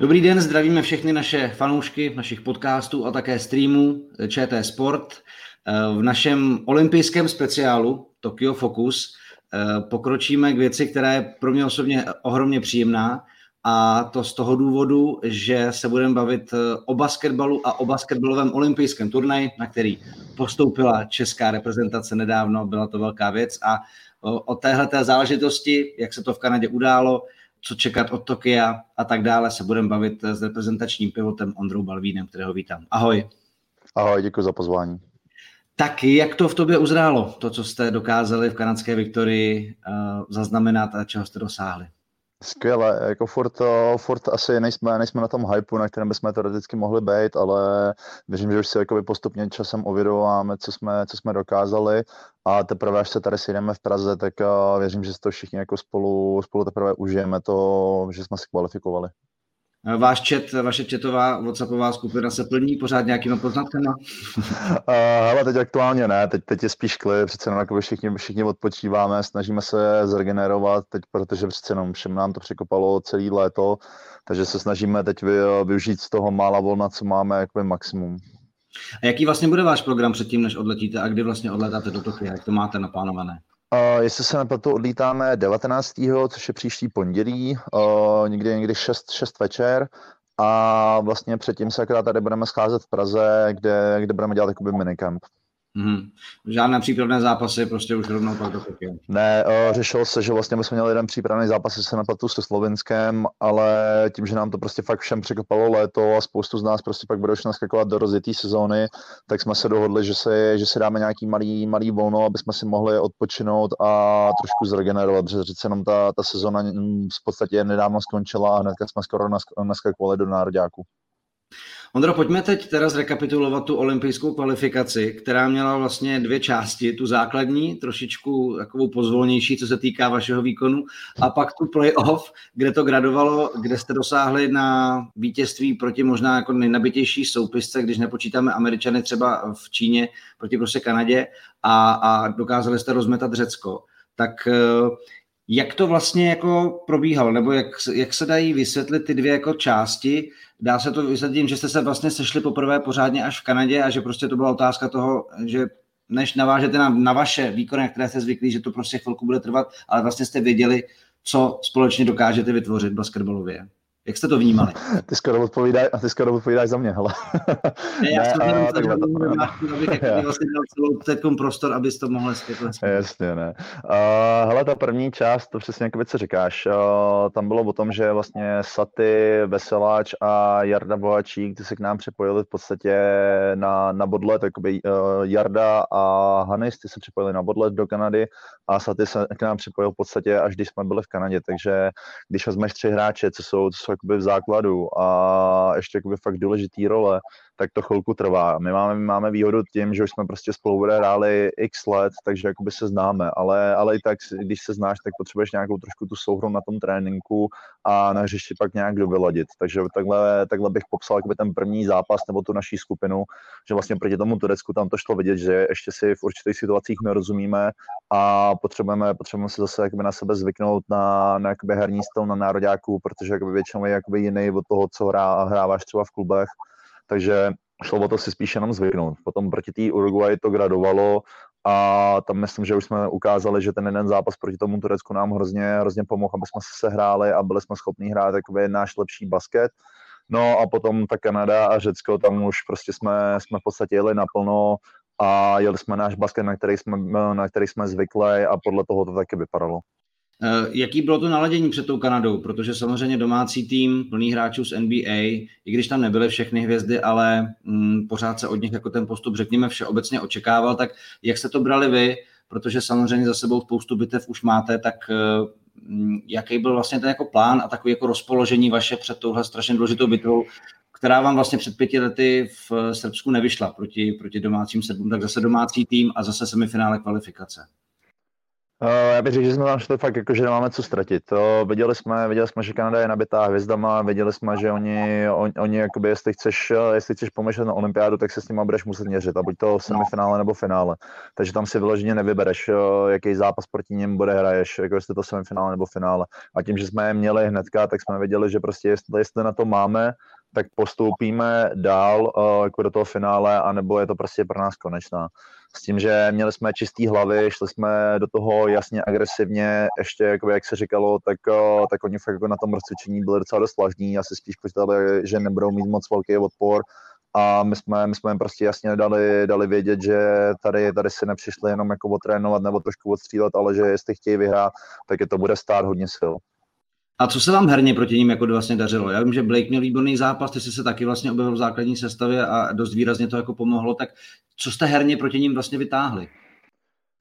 Dobrý den, zdravíme všechny naše fanoušky našich podcastů a také streamů ČT Sport. V našem olympijském speciálu Tokyo Focus pokročíme k věci, která je pro mě osobně ohromně příjemná a to z toho důvodu, že se budeme bavit o basketbalu a o basketbalovém olympijském turnaji, na který postoupila česká reprezentace nedávno, byla to velká věc a o téhle záležitosti, jak se to v Kanadě událo, co čekat od Tokia a tak dále, se budeme bavit s reprezentačním pivotem Ondrou Balvínem, kterého vítám. Ahoj. Ahoj, děkuji za pozvání. Tak jak to v tobě uzrálo, to, co jste dokázali v kanadské Viktorii uh, zaznamenat a čeho jste dosáhli? Skvěle, jako furt, eh, furt asi nejsme, nejsme na tom hypeu, na kterém bychom teoreticky mohli být, ale věřím, že už si postupně časem uvědováme, co jsme, co jsme dokázali a teprve, až se tady sjedeme v Praze, tak uh, věřím, že si to všichni jako spolu, spolu teprve užijeme to, že jsme si kvalifikovali. Váš chat, vaše chatová WhatsAppová skupina se plní pořád nějakýma poznatkama? Ale teď aktuálně ne, teď, teď je spíš klid, přece jenom jako všichni, všichni odpočíváme, snažíme se zregenerovat teď, protože přece jenom všem nám to překopalo celý léto, takže se snažíme teď vy, využít z toho mála volna, co máme, jako maximum. A jaký vlastně bude váš program předtím, než odletíte a kdy vlastně odletáte do Tokia, jak to máte naplánované? Uh, jestli se nepletu, odlítáme 19. což je příští pondělí, uh, někdy, někdy 6, 6 večer a vlastně předtím se akorát tady budeme scházet v Praze, kde, kde budeme dělat jakoby minicamp. Mm-hmm. Žádné přípravné zápasy, prostě už rovnou pak do Tokia. Ne, o, řešilo se, že vlastně bychom měli jeden přípravný zápas, se na platu se Slovenskem, ale tím, že nám to prostě fakt všem překopalo léto a spoustu z nás prostě pak bude už naskakovat do rozjetý sezóny, tak jsme se dohodli, že se, že si dáme nějaký malý, malý volno, aby jsme si mohli odpočinout a trošku zregenerovat, protože přece jenom ta, ta sezóna v podstatě nedávno skončila a hnedka jsme skoro naskakovali do nároďáku. Ondro, pojďme teď teda zrekapitulovat tu olympijskou kvalifikaci, která měla vlastně dvě části. Tu základní, trošičku takovou pozvolnější, co se týká vašeho výkonu, a pak tu playoff, kde to gradovalo, kde jste dosáhli na vítězství proti možná jako nejnabitější soupisce, když nepočítáme Američany třeba v Číně proti prostě Kanadě a, a dokázali jste rozmetat Řecko. Tak eh, jak to vlastně jako probíhalo, nebo jak, jak se dají vysvětlit ty dvě jako části? Dá se to vysvětlit tím, že jste se vlastně sešli poprvé pořádně až v Kanadě a že prostě to byla otázka toho, že než navážete na, na vaše výkony, které jste zvyklí, že to prostě chvilku bude trvat, ale vlastně jste věděli, co společně dokážete vytvořit basketbalově. Jak jste to vnímali? Ty skoro odpovídáš, a ty skoro odpovídáš za mě, hele. Ne, já jsem jenom tak, abych vlastně dal celou prostor, abys to mohl světlit. Jasně, ne. Uh, hele, ta první část, to přesně jak co říkáš, uh, tam bylo o tom, že vlastně Saty, Veseláč a Jarda Bohačík, ty se k nám připojili v podstatě na, na bodlet, jakoby uh, Jarda a Hanis, ty se připojili na bodlet do Kanady a Saty se k nám připojil v podstatě, až když jsme byli v Kanadě, takže když vezmeš tři hráče, co jsou, co jsou jakoby v základu a ještě jakoby fakt důležitý role, tak to chvilku trvá. My máme, my máme výhodu tím, že už jsme prostě spolu hráli x let, takže jakoby se známe, ale, ale i tak, když se znáš, tak potřebuješ nějakou trošku tu souhru na tom tréninku a na hřišti pak nějak dovyladit. Takže takhle, takhle bych popsal jakoby ten první zápas nebo tu naší skupinu, že vlastně proti tomu Turecku tam to šlo vidět, že ještě si v určitých situacích nerozumíme a potřebujeme, potřebujeme se zase jakoby na sebe zvyknout na, na jakoby herní styl na nároďáků, protože jakoby většinou je jakoby jiný od toho, co hrá, hráváš třeba v klubech takže šlo o to si spíš jenom zvyknout. Potom proti té Uruguay to gradovalo a tam myslím, že už jsme ukázali, že ten jeden zápas proti tomu Turecku nám hrozně, hrozně pomohl, aby jsme se hráli a byli jsme schopni hrát takový náš lepší basket. No a potom ta Kanada a Řecko, tam už prostě jsme, jsme v podstatě jeli naplno a jeli jsme náš basket, na který jsme, na který jsme zvykli a podle toho to taky vypadalo. Eh, jaký bylo to naladění před tou Kanadou? Protože samozřejmě domácí tým plný hráčů z NBA, i když tam nebyly všechny hvězdy, ale mm, pořád se od nich jako ten postup, řekněme, všeobecně očekával, tak jak jste to brali vy? Protože samozřejmě za sebou spoustu bitev už máte, tak mm, jaký byl vlastně ten jako plán a takový jako rozpoložení vaše před touhle strašně důležitou bitvou, která vám vlastně před pěti lety v Srbsku nevyšla proti, proti domácím Srbům, tak zase domácí tým a zase semifinále kvalifikace. Uh, já bych řekl, že jsme tam šli fakt jako, že nemáme co ztratit. To viděli jsme, viděli jsme, že Kanada je nabitá hvězdama, viděli jsme, že oni, on, oni jakoby, jestli chceš, jestli chceš pomýšlet na olympiádu, tak se s nimi budeš muset měřit, a buď to v semifinále nebo finále. Takže tam si vyloženě nevybereš, jaký zápas proti ním bude hraješ, jako jestli to semifinále nebo finále. A tím, že jsme je měli hnedka, tak jsme věděli, že prostě jestli, jestli na to máme, tak postoupíme dál jako do toho finále, anebo je to prostě pro nás konečná. S tím, že měli jsme čistý hlavy, šli jsme do toho jasně agresivně, ještě jako jak se říkalo, tak, uh, tak oni fakt jako na tom rozcvičení byli docela dost vlažní, asi spíš počítali, že nebudou mít moc velký odpor, a my jsme, my jsme jim prostě jasně dali, dali vědět, že tady, tady si nepřišli jenom jako otrénovat nebo trošku odstřílet, ale že jestli chtějí vyhrát, tak je to bude stát hodně sil. A co se vám herně proti ním jako vlastně dařilo? Já vím, že Blake měl výborný zápas, ty jsi se taky vlastně objevil v základní sestavě a dost výrazně to jako pomohlo, tak co jste herně proti ním vlastně vytáhli?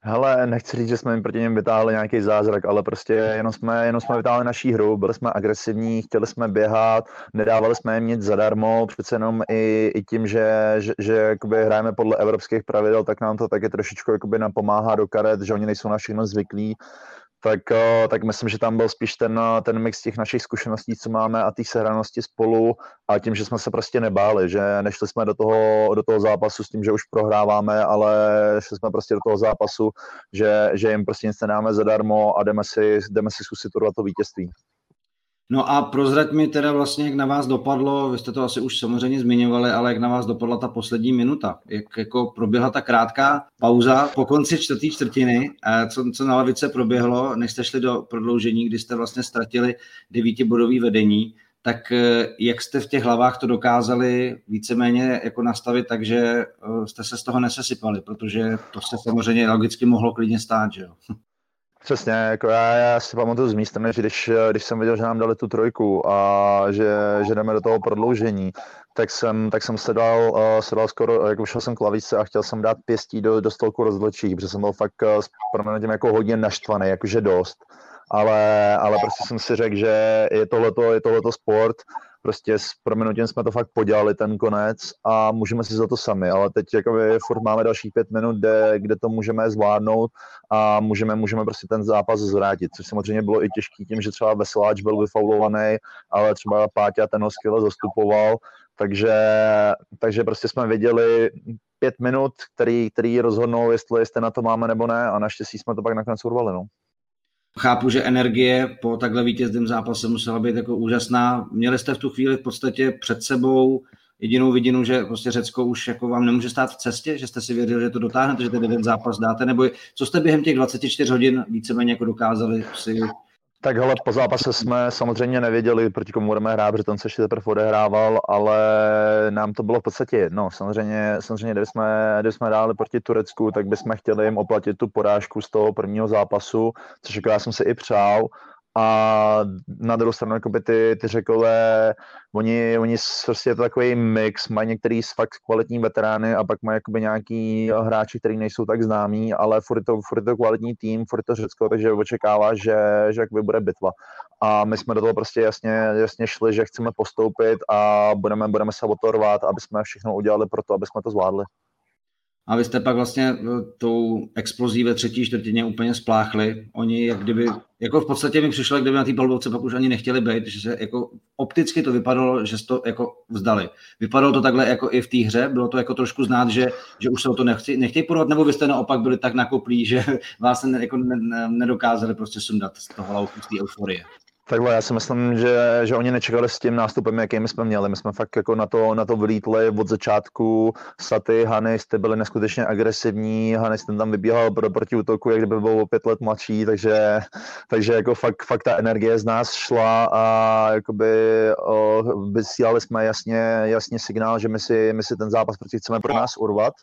Hele, nechci říct, že jsme jim proti něm vytáhli nějaký zázrak, ale prostě jenom jsme, jenom jsme vytáhli naší hru, byli jsme agresivní, chtěli jsme běhat, nedávali jsme jim nic zadarmo, přece jenom i, i tím, že, že, že hrajeme podle evropských pravidel, tak nám to taky trošičku jakoby napomáhá do karet, že oni nejsou na všechno zvyklí, tak, eh, tak myslím, že tam byl spíš ten, eh, ten mix těch našich zkušeností, co máme a té sehranosti spolu a tím, že jsme se prostě nebáli, že nešli jsme do toho, do toho zápasu s tím, že už prohráváme, ale šli jsme prostě do toho zápasu, že, že jim prostě nic nedáme zadarmo a jdeme si, jdeme si zkusit to vítězství. No a prozrať mi teda vlastně, jak na vás dopadlo, vy jste to asi už samozřejmě zmiňovali, ale jak na vás dopadla ta poslední minuta, jak jako proběhla ta krátká pauza po konci čtvrtý čtvrtiny, co, co na lavice proběhlo, než jste šli do prodloužení, kdy jste vlastně ztratili devítibodový vedení, tak eh, jak jste v těch hlavách to dokázali víceméně jako nastavit tak, že eh, jste se z toho nesesypali, protože to se samozřejmě logicky mohlo klidně stát, že jo? Přesně, jako já, já si pamatuju z mé strany, že když, když jsem viděl, že nám dali tu trojku a že, že jdeme do toho prodloužení, tak jsem, tak jsem sedal, uh, sedal skoro, jako šel jsem k lavice a chtěl jsem dát pěstí do, do stolku rozvlečích, protože jsem byl fakt uh, s proměnutím jako hodně naštvaný, jakože dost. Ale, ale prostě jsem si řekl, že je tohleto, je tohleto sport, prostě s proměnutím jsme to fakt podělali ten konec a můžeme si za to sami, ale teď jakoby furt máme dalších pět minut, kde, kde to můžeme zvládnout a můžeme, můžeme prostě ten zápas zvrátit, což samozřejmě bylo i těžký tím, že třeba Veseláč byl vyfaulovaný, ale třeba Páťa ten ho skvěle zastupoval, takže, takže prostě jsme viděli pět minut, který, který rozhodnou, jestli, jestli na to máme nebo ne a naštěstí jsme to pak nakonec urvali. No. Chápu, že energie po takhle vítězném zápase musela být jako úžasná. Měli jste v tu chvíli v podstatě před sebou jedinou vidinu, že prostě Řecko už jako vám nemůže stát v cestě, že jste si věřili, že to dotáhnete, že ten jeden zápas dáte, nebo co jste během těch 24 hodin víceméně jako dokázali si tak hele, po zápase jsme samozřejmě nevěděli, proti komu budeme hrát, protože ten se ještě teprve odehrával, ale nám to bylo v podstatě jedno. Samozřejmě, samozřejmě kdyby, jsme, kdyby jsme dáli proti Turecku, tak bychom chtěli jim oplatit tu porážku z toho prvního zápasu, což jako já jsem si i přál, a na druhou stranu jakoby ty, ty řekové, oni, oni prostě je to takový mix, mají některý fakt kvalitní veterány a pak mají jakoby nějaký hráči, kteří nejsou tak známí, ale furt to, furt to kvalitní tým, furt to Řecko, takže očekává, že, že jakoby bude bitva. A my jsme do toho prostě jasně, jasně šli, že chceme postoupit a budeme, budeme se otorovat, aby jsme všechno udělali pro to, aby jsme to zvládli a vy jste pak vlastně eh, tou explozí ve třetí čtvrtině úplně spláchli. Oni jak kdyby, jako v podstatě mi přišlo, kdyby na té palbovce pak už ani nechtěli být, že se jako opticky to vypadalo, že to jako vzdali. Vypadalo to takhle jako i v té hře, bylo to jako trošku znát, že, že už se o to nechci, nechtějí porovat, nebo vy jste naopak byli tak nakoplí, že vás ne, jako ne, nedokázali prostě sundat z toho lauku, z té euforie. Takhle, já si myslím, že, že oni nečekali s tím nástupem, jaký my jsme měli. My jsme fakt jako na to, na to vylítli od začátku. Saty, Hanis, ty byli neskutečně agresivní. Hanis ten tam vybíhal pro proti útoku, jak kdyby byl o pět let mladší, takže, takže jako fakt, fakt ta energie z nás šla a jakoby o, vysílali jsme jasně, jasně signál, že my si, my si ten zápas prostě chceme pro nás urvat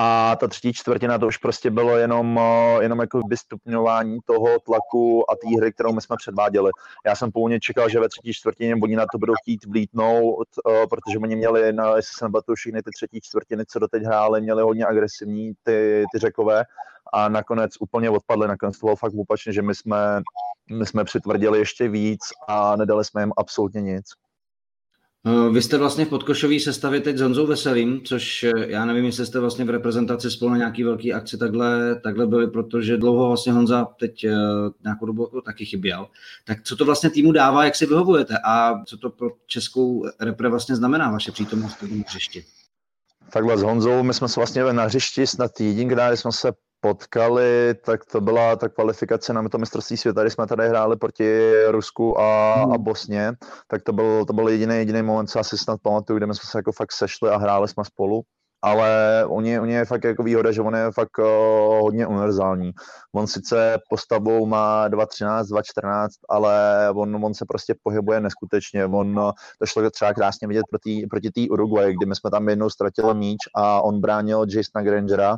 a ta třetí čtvrtina to už prostě bylo jenom, eh, jenom jako vystupňování toho tlaku a té hry, kterou my jsme předváděli. Já jsem původně čekal, že ve třetí čtvrtině oni na to budou chtít vlítnout, eh, protože oni měli, na, jestli se nebatu, všechny ty třetí čtvrtiny, co doteď hráli, měli hodně agresivní ty, ty řekové a nakonec úplně odpadli. Nakonec to bylo fakt opačně, že my jsme, my jsme přitvrdili ještě víc a nedali jsme jim absolutně nic. Eh, vy jste vlastně v podkošové sestavě teď s Honzou Veselým, což eh, já nevím, jestli jste vlastně v reprezentaci spolu na nějaký velký akci takhle, takhle byli, protože dlouho vlastně Honza teď uh, nějakou dobu taky chyběl. Tak co to vlastně týmu dává, jak si vyhovujete a co to pro českou repre vlastně znamená vaše přítomnost v hřišti? Takhle s Honzou, my jsme se vlastně na hřišti snad jedinkrát, jsme se potkali, tak to byla ta kvalifikace na to mistrovství světa, kdy jsme tady hráli proti Rusku a, a hmm. Bosně, tak to byl, to byl jediný, jediný moment, co asi snad pamatuju, kde jsme se jako fakt sešli a hráli jsme spolu ale on je, on je fakt jako výhoda, že on je fakt uh, hodně univerzální. On sice postavou má 2.13, 2.14, ale on, on se prostě pohybuje neskutečně. On, to šlo třeba krásně vidět proti, proti té Uruguay, kdy my jsme tam jednou ztratili míč a on bránil Jasona Grangera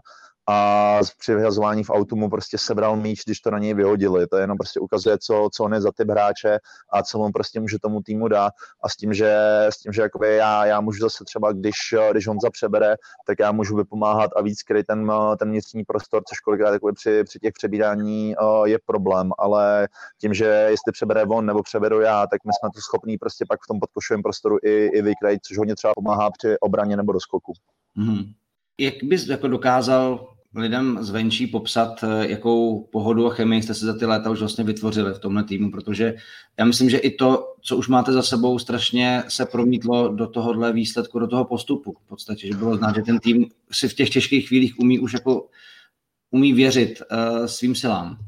a při vyhazování v autu mu prostě sebral míč, když to na něj vyhodili. To jenom prostě ukazuje, co, co on je za typ hráče a co on prostě může tomu týmu dát a s tím, že, s tím, že jakoby já, já můžu zase třeba, když, když Honza přebere, tak já můžu vypomáhat a víc kryt ten, ten vnitřní prostor, což kolikrát při, při těch přebírání je problém, ale tím, že jestli přebere on nebo přeberu já, tak my jsme to schopní prostě pak v tom podkošovém prostoru i, i vykrajit, což hodně třeba pomáhá při obraně nebo doskoku. Mm-hmm. Jak bys jako dokázal lidem zvenčí popsat, eh, jakou pohodu a chemii jste se za ty léta už vlastně vytvořili v tomhle týmu, protože já myslím, že i to, co už máte za sebou, strašně se promítlo do tohohle výsledku, do toho postupu. V podstatě, že bylo znát, že ten tým si v těch těžkých chvílích umí už jako umí věřit uh, svým silám.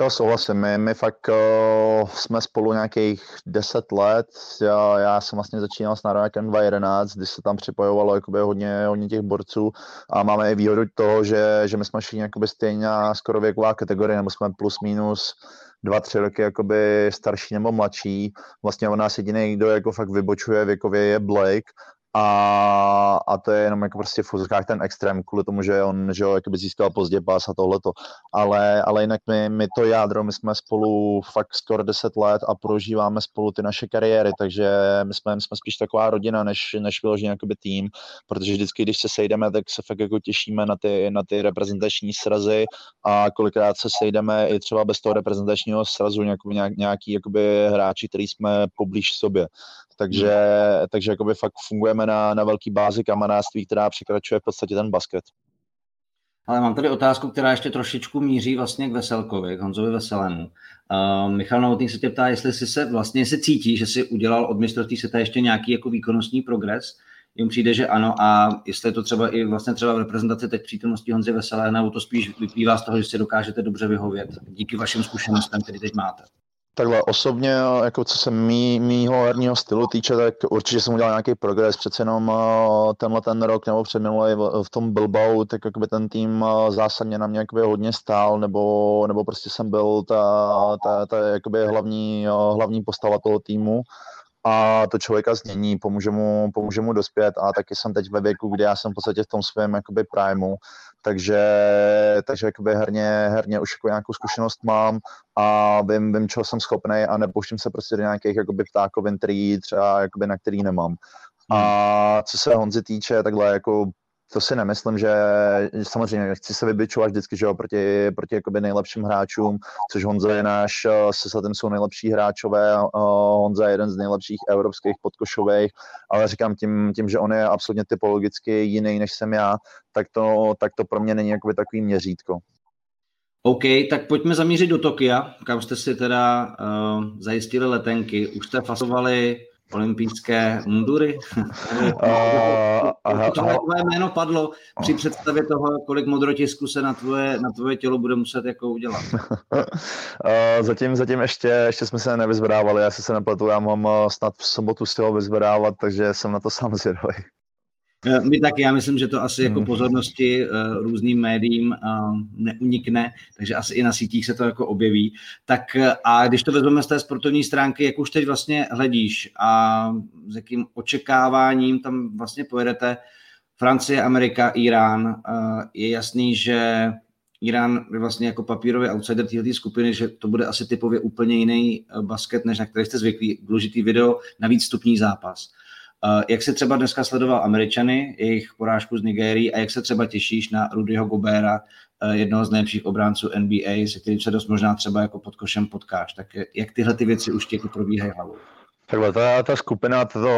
Jo, souhlasím. My, my fakt uh, jsme spolu nějakých 10 let. Já, já jsem vlastně začínal s Národem 2011, když se tam připojovalo jakoby hodně, hodně těch borců a máme i výhodu toho, že, že my jsme šli jakoby stejně skoro věková kategorie, nebo jsme plus minus dva, tři roky jakoby starší nebo mladší. Vlastně on nás jediný, kdo jako fakt vybočuje věkově je Blake a, a to je jenom jako prostě v fuzikách ten extrém, kvůli tomu, že on že jo, by získal pozdě pás a tohleto. Ale, ale jinak my, my to jádro, my jsme spolu fakt skoro 10 let a prožíváme spolu ty naše kariéry, takže my jsme, my jsme spíš taková rodina, než, než vyložený jakoby tým, protože vždycky, když se sejdeme, tak se fakt jako těšíme na ty, na ty reprezentační srazy a kolikrát se sejdeme i třeba bez toho reprezentačního srazu nějaký, nějaký jakoby hráči, který jsme poblíž sobě takže, hmm. takže jakoby fakt fungujeme na, na velký bázi kamarádství, která překračuje v podstatě ten basket. Ale mám tady otázku, která ještě trošičku míří vlastně k Veselkovi, k Honzovi Veselému. Uh, Michal Novotný se tě ptá, jestli si se vlastně si cítí, že si udělal od mistrovství světa ještě nějaký jako výkonnostní progres. Jim přijde, že ano a jestli je to třeba i vlastně třeba v reprezentaci teď přítomnosti Honzy Veselé, nebo to spíš vyplývá z toho, že si dokážete dobře vyhovět díky vašim zkušenostem, který teď máte. Takhle osobně, jako co se mý, mýho herního stylu týče, tak určitě jsem udělal nějaký progres. Přece jenom tenhle ten rok nebo předminulý v tom Bilbao, tak jakoby ten tým zásadně na mě jakoby hodně stál, nebo, nebo prostě jsem byl ta, ta, ta jakoby hlavní, hlavní postava toho týmu a to člověka změní, pomůže mu, pomůže mu dospět a taky jsem teď ve věku, kdy já jsem v podstatě v tom svém jakoby primu, takže, takže jakoby herně, herně už jako nějakou zkušenost mám a vím, vím, čeho jsem schopný a nepouštím se prostě do nějakých jakoby ptákovin, který třeba jakoby na který nemám. A co se Honzy týče, takhle jako to si nemyslím, že samozřejmě chci se vybičovat vždycky, že jo, proti, proti jakoby nejlepším hráčům, což Honza je náš, eh, se Satem jsou nejlepší hráčové, eh, Honza je jeden z nejlepších evropských podkošových, ale říkám tím, tím, že on je absolutně typologicky jiný, než jsem já, tak to, tak to pro mě není jakoby takový měřítko. OK, tak pojďme zamířit do Tokia, kam jste si teda uh, zajistili letenky. Už jste fasovali olympijské mundury? uh, tvoje jméno padlo při představě toho, kolik modrotisku se na tvoje, na tvoje tělo bude muset jako udělat. uh, zatím, zatím ještě, ještě jsme se nevyzvedávali, já si se nepletu, já mám snad v sobotu si ho vyzvedávat, takže jsem na to sám zvědavý. Eh, my taky, já myslím, že to asi jako hmm. pozornosti uh, různým médiím uh, neunikne, takže asi i na sítích se to jako objeví. Tak a když to vezmeme z té sportovní stránky, jak už teď vlastně hledíš a s jakým očekáváním tam vlastně pojedete Francie, Amerika, Irán, je jasný, že Irán je vlastně jako papírový outsider této skupiny, že to bude asi typově úplně jiný basket, než na který jste zvyklí. Důležitý video, navíc stupní zápas. Jak se třeba dneska sledoval Američany, jejich porážku z Nigérií a jak se třeba těšíš na Rudyho Gobera, eh, jednoho z nejlepších obránců NBA, se kterým se dost možná třeba jako pod košem potkáš. Tak jak tyhle ty věci už ti jako probíhají hlavou? Takhle, ta, ta skupina, to,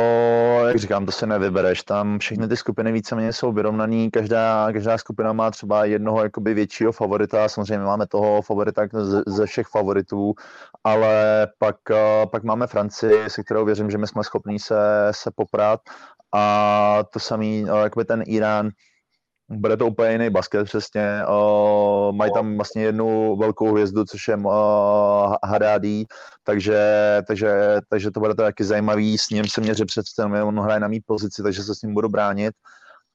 jak říkám, to se nevybereš. Tam všechny ty skupiny víceméně jsou vyrovnaný, každá, každá skupina má třeba jednoho jakoby většího favorita, samozřejmě máme toho favorita ze, ze všech favoritů, ale pak, eh, pak máme Francii, se kterou věřím, že my jsme schopní se, se poprat. A to samý, eh, jakoby ten Irán, bude to úplně jiný basket přesně. Uh, mají tam vlastně jednu velkou hvězdu, což je uh, Hadadi, takže, takže, takže to bude to taky zajímavý. S ním se měří přece, on hraje na mý pozici, takže se s ním budu bránit.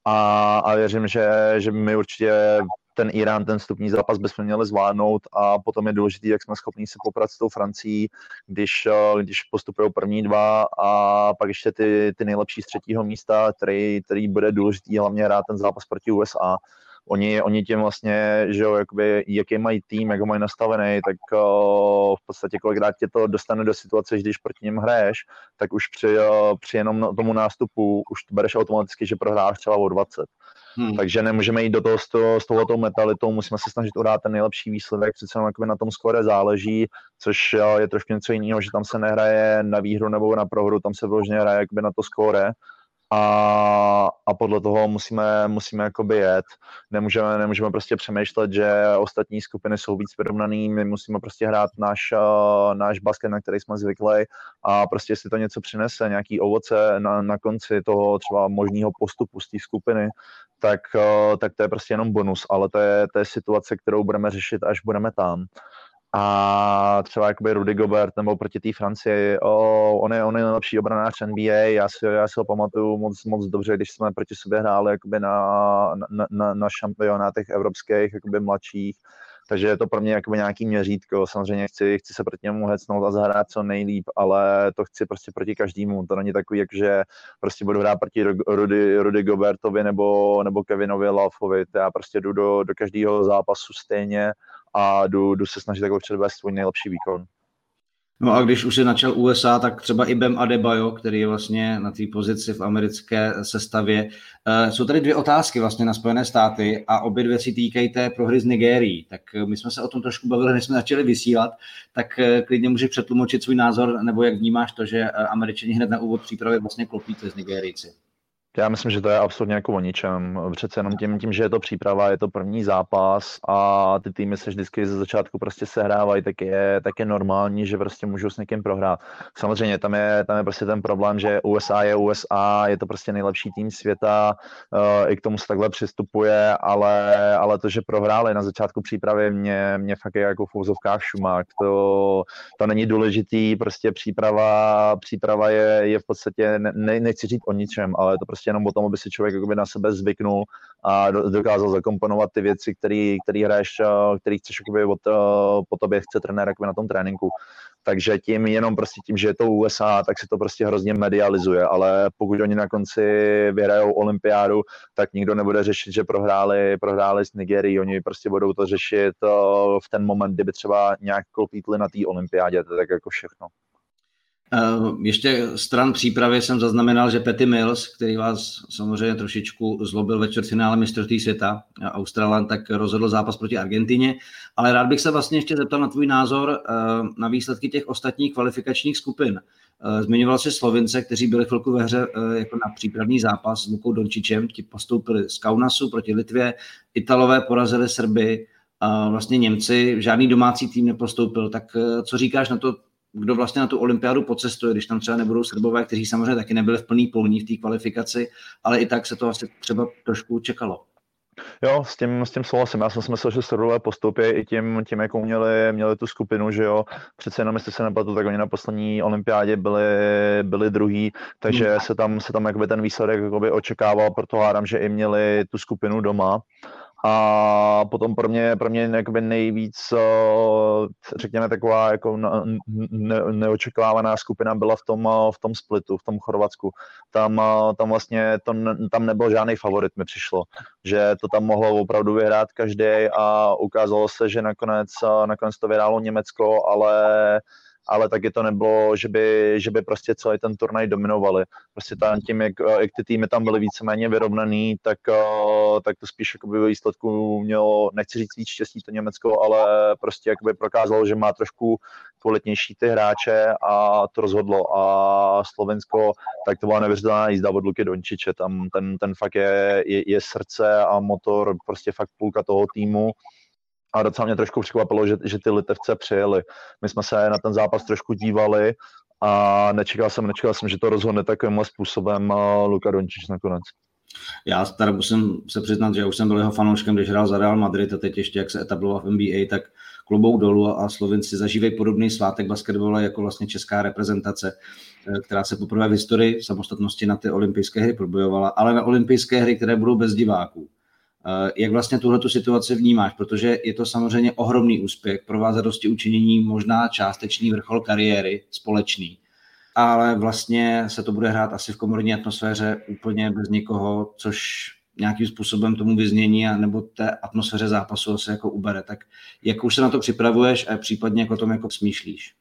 A, a věřím, že, že my určitě ten Irán, ten vstupní zápas bychom měli zvládnout a potom je důležité, jak jsme schopni se poprat s tou Francií, když, eh, když postupují první dva a pak ještě ty, ty nejlepší z třetího místa, který, který bude důležitý hlavně hrát ten zápas proti USA oni, oni tím vlastně, že jo, jakoby, jaký mají tým, jak ho mají nastavený, tak uh, v podstatě kolikrát tě to dostane do situace, že když proti něm hraješ, tak už při, uh, při jenom tomu nástupu už to bereš automaticky, že prohráš třeba o 20. Hmm. Takže nemůžeme jít do toho s, to, s touhletou mentalitou, musíme se snažit udát ten nejlepší výsledek, přece jenom na tom skore záleží, což je trošku něco jiného, že tam se nehraje na výhru nebo na prohru, tam se vyloženě hraje jakoby na to skóre a, a podle toho musíme, musíme jakoby jet. Nemůžeme, nemůžeme prostě přemýšlet, že ostatní skupiny jsou víc vyrovnaný, my musíme prostě hrát náš, náš basket, na který jsme zvyklí a prostě jestli to něco přinese, nějaký ovoce na, na konci toho třeba možného postupu z té skupiny, tak, tak to je prostě jenom bonus, ale to je, to je situace, kterou budeme řešit, až budeme tam a třeba jakoby Rudy Gobert nebo proti té Francii, oh, on, je, on je nejlepší obranář NBA, já si, já si ho pamatuju moc, moc dobře, když jsme proti sobě hráli jakoby na, na, na, na šampionátech evropských, jakoby mladších, takže je to pro mě jakoby nějaký měřítko. Samozřejmě chci, chci se proti němu hecnout a zahrát co nejlíp, ale to chci prostě proti každému. To není takový, jak že prostě budu hrát proti Rudy, Rudy Gobertovi nebo, nebo Kevinovi Laufovi. Já prostě jdu do, do každého zápasu stejně a jdu, jdu se snažit jako předvést svůj nejlepší výkon. No a když už je načal USA, tak třeba i Bem Adebayo, který je vlastně na té pozici v americké sestavě. Uh, jsou tady dvě otázky vlastně na Spojené státy a obě dvě si týkají té prohry z Nigérií. Tak eh, my jsme se o tom trošku bavili, než jsme začali vysílat, tak uh, klidně můžeš přetlumočit svůj názor, nebo jak vnímáš to, že američani hned na úvod přípravy vlastně klopíte z Nigérici. Já myslím, že to je absolutně jako o ničem. Přece jenom tím, tím, že je to příprava, je to první zápas a ty týmy se vždycky ze začátku prostě sehrávají, tak je, tak je normální, že prostě můžou s někým prohrát. Samozřejmě tam je, tam je prostě ten problém, že USA je USA, je to prostě nejlepší tým světa, uh, i k tomu se takhle přistupuje, ale, ale to, že prohráli na začátku přípravy, mě, mě fakt je jako v úzovkách šumák. To, to není důležitý, prostě příprava, příprava je, je v podstatě, ne, nechci říct o ničem, ale je to prostě prostě jenom o tom, aby si člověk jakoby na sebe zvyknul a dokázal zakomponovat ty věci, které hraješ, eh, který chceš jakoby od, eh, po tobě chce trenér jakoby na tom tréninku. Takže tím jenom prostě tím, že je to USA, tak se to prostě hrozně medializuje, ale pokud oni na konci vyhrajou olympiádu, tak nikdo nebude řešit, že prohráli, prohráli s Nigerií, oni prostě budou to řešit eh, v ten moment, kdyby třeba nějak klopítli na té olympiádě, to tak jako všechno. Eh, ještě stran přípravy jsem zaznamenal, že Petty Mills, který vás samozřejmě trošičku zlobil ve čtvrtfinále mistrovství světa, Australan, tak rozhodl zápas proti Argentině, ale rád bych se vlastně ještě zeptal na tvůj názor eh, na výsledky těch ostatních kvalifikačních skupin. Eh, zmiňoval si Slovince, kteří byli chvilku ve hře jako na přípravný zápas s Lukou Dončičem, ti postoupili z Kaunasu proti Litvě, Italové porazili Srby, vlastně Němci, žádný domácí tým nepostoupil, tak co říkáš na to, kdo vlastně na tu olympiádu pocestuje, když tam třeba nebudou Srbové, kteří samozřejmě taky nebyli v plný polní v té kvalifikaci, ale i tak se to asi třeba trošku čekalo. Jo, s tím, s tím souhlasím. Já jsem si myslel, že Srbové postoupí i tím, tím, jakou měli, měli tu skupinu, že jo. Přece jenom, jestli se nepletu, tak oni na poslední olympiádě byli, byli druhý, takže hmm. se tam, se tam jakoby ten výsledek jakoby očekával, proto hádám, že i měli tu skupinu doma. A potom pro mě, pro mě jakoby nejvíc, řekněme, taková jako ne, neočekávaná skupina byla v tom, v tom splitu, v tom Chorvatsku. Tam, tam vlastně to, tam nebyl žádný favorit, mi přišlo, že to tam mohlo opravdu vyhrát každý a ukázalo se, že nakonec, nakonec to vyhrálo Německo, ale ale taky to nebylo, že by, že by prostě celý ten turnaj dominovali. Prostě tam tím, jak, jak ty týmy tam byly víceméně vyrovnaný, tak, tak to spíš jakoby výsledku mělo, nechci říct víc štěstí to Německo, ale prostě jakoby prokázalo, že má trošku kvalitnější ty hráče a to rozhodlo. A Slovensko, tak to byla neuvěřitelná jízda od Luky Dončiče. Tam ten, ten fakt je, je, je srdce a motor, prostě fakt půlka toho týmu a docela mě trošku překvapilo, že, že ty Litevce přijeli. My jsme se na ten zápas trošku dívali a nečekal jsem, nečekal jsem, že to rozhodne takovým způsobem Luka Dončič nakonec. Já teda musím se přiznat, že už jsem byl jeho fanouškem, když hrál za Real Madrid a teď ještě jak se etabloval v NBA, tak klobouk dolů a Slovenci zažívají podobný svátek basketbalu jako vlastně česká reprezentace, eh, která se poprvé v historii samostatnosti na ty olympijské hry probojovala, ale na olympijské hry, které budou bez diváků. Eh, jak vlastně tuhle situaci vnímáš? Protože je to samozřejmě ohromný úspěch, pro vás zadosti učinění možná částečný vrchol kariéry společný, ale vlastně se to bude hrát asi v komorní atmosféře úplně bez nikoho, což nějakým způsobem tomu vyznění a nebo té atmosféře zápasu asi jako ubere. Tak jak už se na to připravuješ a případně jak o tom jako smýšlíš?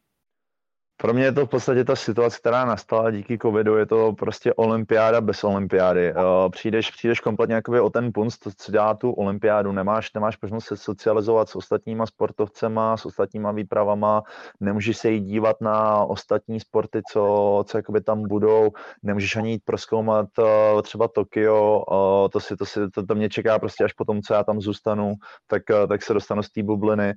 Pro mě je to v podstatě ta situace, která nastala díky covidu, je to prostě olympiáda bez olympiády. Eh, přijdeš, přijdeš kompletně jakoby o ten punc, co dělá tu olympiádu, nemáš, nemáš možnost se socializovat s ostatníma sportovcema, s ostatníma výpravama, nemůžeš se jít dívat na ostatní sporty, co, co jakoby tam budou, nemůžeš ani jít proskoumat eh, třeba Tokio, eh, to, si, to, si, to, to mě čeká prostě až potom, co já tam zůstanu, tak, tak se dostanu z té bubliny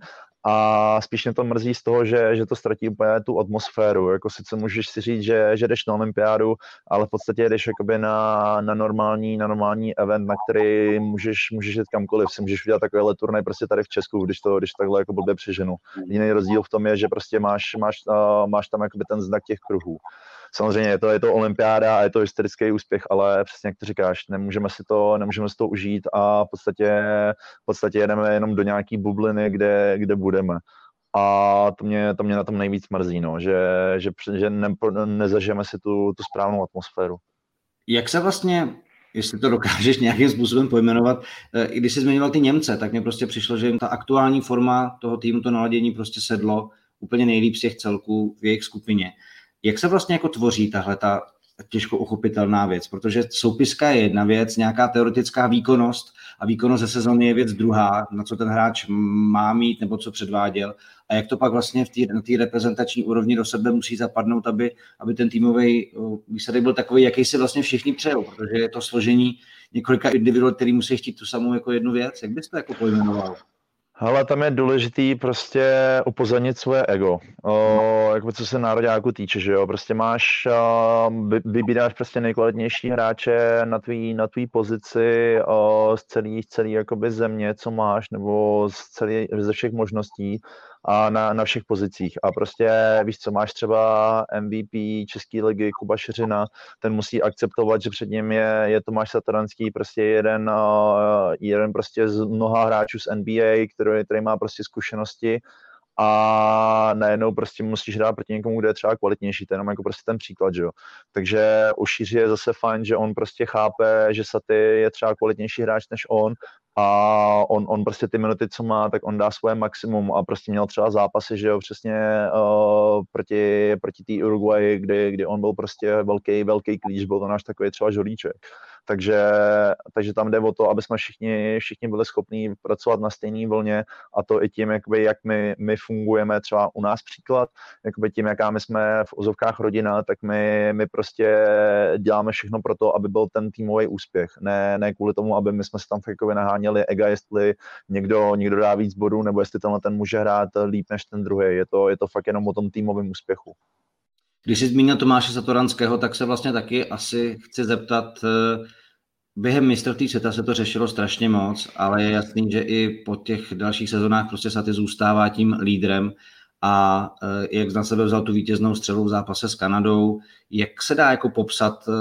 a spíš mě to mrzí z toho, že, že to ztratí úplně tu atmosféru. Jako sice můžeš si říct, že, že jdeš na olympiádu, ale v podstatě jdeš jakoby na, na, normální, na normální event, na který můžeš, můžeš jít kamkoliv. Si můžeš udělat takovýhle turnaj prostě tady v Česku, když to, když takhle jako blbě přeženu. Jiný rozdíl v tom je, že prostě máš, máš, uh, máš tam jakoby ten znak těch kruhů. Samozřejmě je to, je to olympiáda a je to historický úspěch, ale přesně jak ty říkáš, nemůžeme si to, nemůžeme si to užít a v podstatě, v podstatě jedeme jenom do nějaký bubliny, kde, kde budeme. A to mě, to mě na tom nejvíc mrzí, no, že, že, že ne, nezažijeme si tu, tu správnou atmosféru. Jak se vlastně, jestli to dokážeš nějakým způsobem pojmenovat, eh, i když jsi zmiňoval ty Němce, tak mně prostě přišlo, že jim ta aktuální forma toho týmu, to naladění prostě sedlo úplně nejlíp z těch celků v jejich skupině. Jak se vlastně jako tvoří tahle ta těžko uchopitelná věc, protože soupiska je jedna věc, nějaká teoretická výkonnost a výkonnost ze sezóny je věc druhá, na co ten hráč má mít nebo co předváděl a jak to pak vlastně v tý, na té reprezentační úrovni do sebe musí zapadnout, aby, aby ten týmový výsledek byl takový, jaký si vlastně všichni přejou, protože je to složení několika individuů, který musí chtít tu samou jako jednu věc. Jak bys to jako pojmenoval? Ale tam je důležitý prostě upozornit svoje ego, o, jako co se nároďáku týče, že jo, prostě máš, vy, vybíráš prostě nejkvalitnější hráče na tvý, na tvý pozici o, z celý, celý jakoby země, co máš, nebo z celý, ze všech možností a na, na všech pozicích. A prostě víš co, máš třeba MVP České ligy Kuba Šeřina, ten musí akceptovat, že před ním je, je Tomáš Satoranský, prostě jeden, uh, jeden prostě z mnoha hráčů z NBA, který, který má prostě zkušenosti a najednou prostě musíš hrát proti někomu, kde je třeba kvalitnější, to je jenom jako prostě ten příklad, že jo. Takže u Šíři je zase fajn, že on prostě chápe, že Saty je třeba kvalitnější hráč než on a on, on prostě ty minuty, co má, tak on dá svoje maximum a prostě měl třeba zápasy, že jo, přesně uh, proti, proti té Uruguay, kdy, kdy on byl prostě velký, velký klíč, byl to náš takový třeba žolíček. Takže, takže tam jde o to, aby jsme všichni, všichni byli schopni pracovat na stejné vlně a to i tím, jakoby, jak my, my fungujeme, třeba u nás příklad, jakoby tím, jaká my jsme v ozovkách rodina, tak my, my prostě děláme všechno pro to, aby byl ten týmový úspěch. Ne, ne kvůli tomu, aby my jsme se tam jakoby naháněli ega, jestli někdo, někdo dá víc bodů, nebo jestli tenhle ten může hrát líp než ten druhý. Je to, je to fakt jenom o tom týmovém úspěchu. Když jsi zmínil Tomáše Satoranského, tak se vlastně taky asi chci zeptat, eh, během mistrovství světa se to řešilo strašně moc, ale je jasný, že i po těch dalších sezónách prostě Saty zůstává tím lídrem a eh, jak na sebe vzal tu vítěznou střelu v zápase s Kanadou, jak se dá jako popsat eh,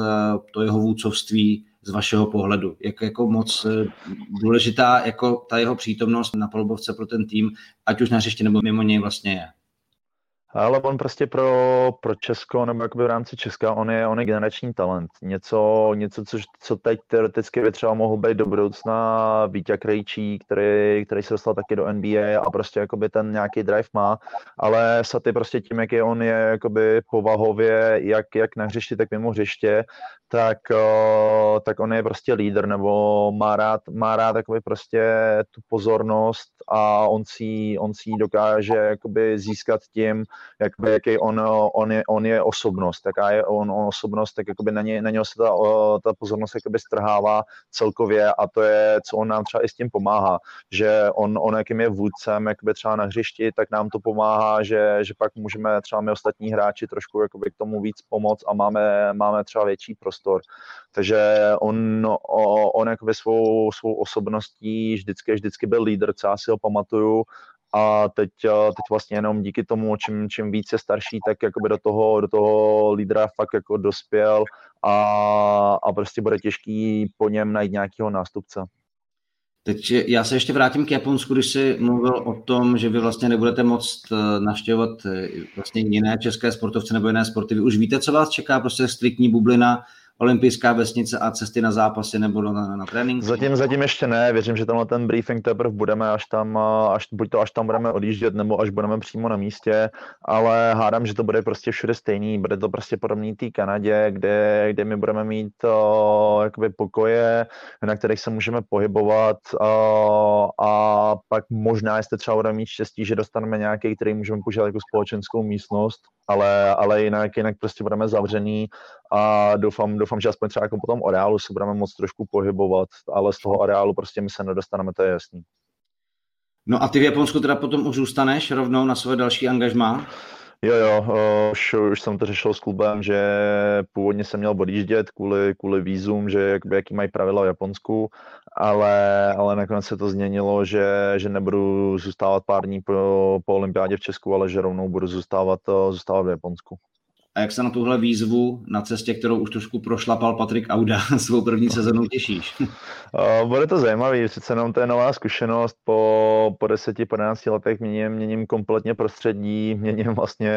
to jeho vůcovství z vašeho pohledu? Jak jako moc důležitá jako ta jeho přítomnost na polubovce pro ten tým, ať už na hřišti nebo mimo něj vlastně je? Ale on prostě pro, pro Česko, nebo jakoby v rámci Česka, on je, on je generační talent. Něco, něco co, co teď teoreticky by třeba mohl být do budoucna Vítě Krejčí, který, který se dostal taky do NBA a prostě jakoby ten nějaký drive má, ale Saty prostě tím, jak je on je jakoby povahově, jak, jak na hřišti, tak mimo hřiště, tak, tak on je prostě lídr, nebo má rád, má rád jakoby prostě tu pozornost a on si, on si dokáže jakoby získat tím, jakoby, jaký on, on, je, on je osobnost, jaká je on, on osobnost, tak jakoby na, ně, na něho se ta, ta pozornost jakoby strhává celkově a to je, co on nám třeba i s tím pomáhá, že on, on jakým je vůdcem jakoby třeba na hřišti, tak nám to pomáhá, že, že pak můžeme třeba my ostatní hráči trošku jakoby k tomu víc pomoct a máme, máme třeba větší prostor. Takže on, on jakoby svou, svou osobností vždycky, vždycky byl lídr, co já si ho pamatuju a teď, teď vlastně jenom díky tomu, čím, čím více starší, tak jakoby do toho, do toho lídra fakt jako dospěl a, a prostě bude těžký po něm najít nějakého nástupce. Teď já se ještě vrátím k Japonsku, když jsi mluvil o tom, že vy vlastně nebudete moct eh, navštěvovat eh, vlastně jiné české sportovce nebo jiné sporty. Vy už víte, co vás čeká, prostě striktní bublina, olympijská vesnice a cesty na zápasy nebo na, na, na trénink? Zatím, zatím ještě ne, věřím, že tenhle ten briefing teprve budeme, až tam, až, buď to až tam budeme odjíždět, nebo až budeme přímo na místě, ale hádám, že to bude prostě všude stejný, bude to prostě podobný té Kanadě, kde, kde my budeme mít uh, jakoby pokoje, na kterých se můžeme pohybovat uh, a pak možná, jestli třeba budeme mít štěstí, že dostaneme nějaký, který můžeme používat jako společenskou místnost, ale, ale jinak, jinak prostě budeme zavřený a doufám, doufám, že aspoň třeba jako po tom areálu se budeme moc trošku pohybovat, ale z toho areálu prostě my se nedostaneme, to je jasný. No a ty v Japonsku teda potom už zůstaneš rovnou na své další angažmá? Jo, jo, už, už jsem to řešil s klubem, že původně jsem měl odjíždět kvůli, kvůli vízum, že jakby, jaký mají pravidla v Japonsku, ale, ale nakonec se to změnilo, že, že nebudu zůstávat pár dní po, po olympiádě v Česku, ale že rovnou budu zůstávat, zůstávat v Japonsku. A jak se na tuhle výzvu na cestě, kterou už trošku prošlapal Patrik Auda svou první sezonu těšíš? Bude to zajímavé, sice jenom to je nová zkušenost, po, po 10-15 letech měním, měním kompletně prostředí, měním vlastně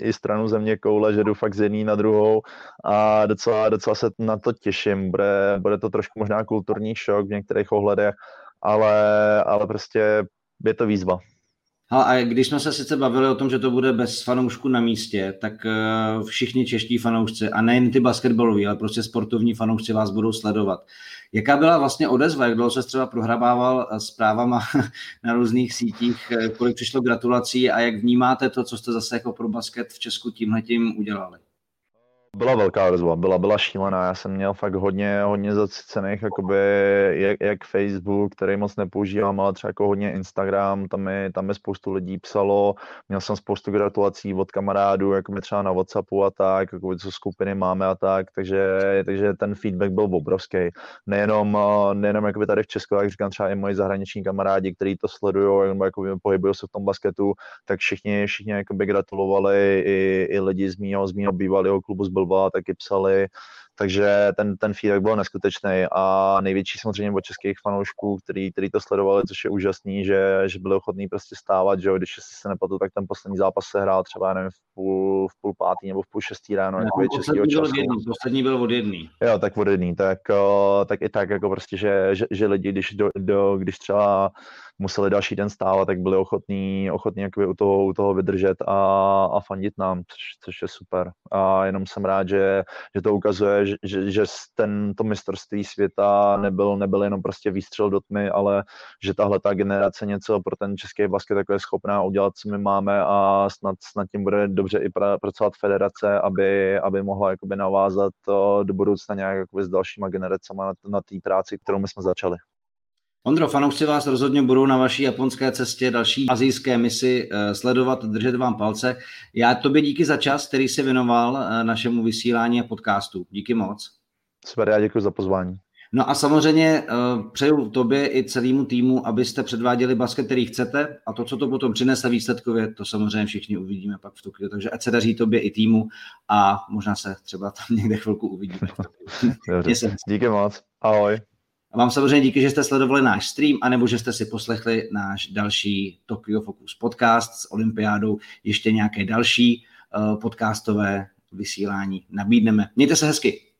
i stranu země koule, že jdu fakt z jedné na druhou a docela, docela se na to těším. Bude, bude to trošku možná kulturní šok v některých ohledech, ale, ale prostě je to výzva. A když jsme se sice bavili o tom, že to bude bez fanoušku na místě, tak eh, všichni čeští fanoušci, a nejen ty basketbaloví, ale prostě sportovní fanoušci vás budou sledovat. Jaká byla vlastně odezva, jak dlouho se třeba prohrabával eh, zprávama na různých sítích, eh, kolik přišlo gratulací a jak vnímáte to, co jste zase jako pro basket v Česku tímhletím udělali? Byla velká odezva, byla, byla šílená, já jsem měl fakt hodně, hodně zacicených, jakoby, jak, jak Facebook, který moc nepoužívám, ale třeba jako hodně Instagram, tam mi, tam mi spoustu lidí psalo, měl jsem spoustu gratulací od kamarádů, jako třeba na Whatsappu a tak, jako co skupiny máme a tak, takže, takže ten feedback byl obrovský. Nejenom, nejenom jakoby tady v Česku, jak říkám, třeba i moji zahraniční kamarádi, kteří to sledují, nebo jakoby pohybují se v tom basketu, tak všichni, všichni jakoby gratulovali, i, i lidi z mého, z mého bývalého klubu z blbá taky psali, takže ten, ten feedback byl neskutečný a největší samozřejmě od českých fanoušků, který, který to sledovali, což je úžasný, že, že byli ochotní prostě stávat, že jo, když se nepadu, tak ten poslední zápas se hrál třeba nevím, v půl, v půl pátý nebo v půl šestý ráno, no, jako českýho času. Jedný, poslední byl od jedný. Jo, tak od jedný, tak, tak i tak jako prostě, že, že, že lidi, když, do, do, když třeba museli další den stávat, tak byli ochotní, ochotní jakoby u, toho, u toho vydržet a, a fandit nám, což, což je super. A jenom jsem rád, že, že to ukazuje, že, že, že ten, to mistrovství světa nebyl, nebyl jenom prostě výstřel do tmy, ale že tahle ta generace něco pro ten český basket jako je schopná udělat, co my máme a snad, snad tím bude dobře i pra, pracovat federace, aby, aby mohla jakoby navázat do budoucna nějak s dalšíma generacemi na, na té práci, kterou my jsme začali. Ondro, fanoušci vás rozhodně budou na vaší japonské cestě, další azijské misi eh, sledovat, držet vám palce. Já tobě díky za čas, který jsi věnoval eh, našemu vysílání a podcastu. Díky moc. Super, já děkuji za pozvání. No a samozřejmě uh, přeju tobě i celému týmu, abyste předváděli basket, který chcete a to, co to potom přinese výsledkově, to samozřejmě všichni uvidíme pak v Tokiu. Takže ať se daří tobě i týmu a možná se třeba tam někde chvilku uvidíme. Díky moc. Ahoj. A vám samozřejmě díky, že jste sledovali náš stream, anebo že jste si poslechli náš další Tokyo Focus podcast s olympiádou. Ještě nějaké další uh, podcastové vysílání nabídneme. Mějte se hezky.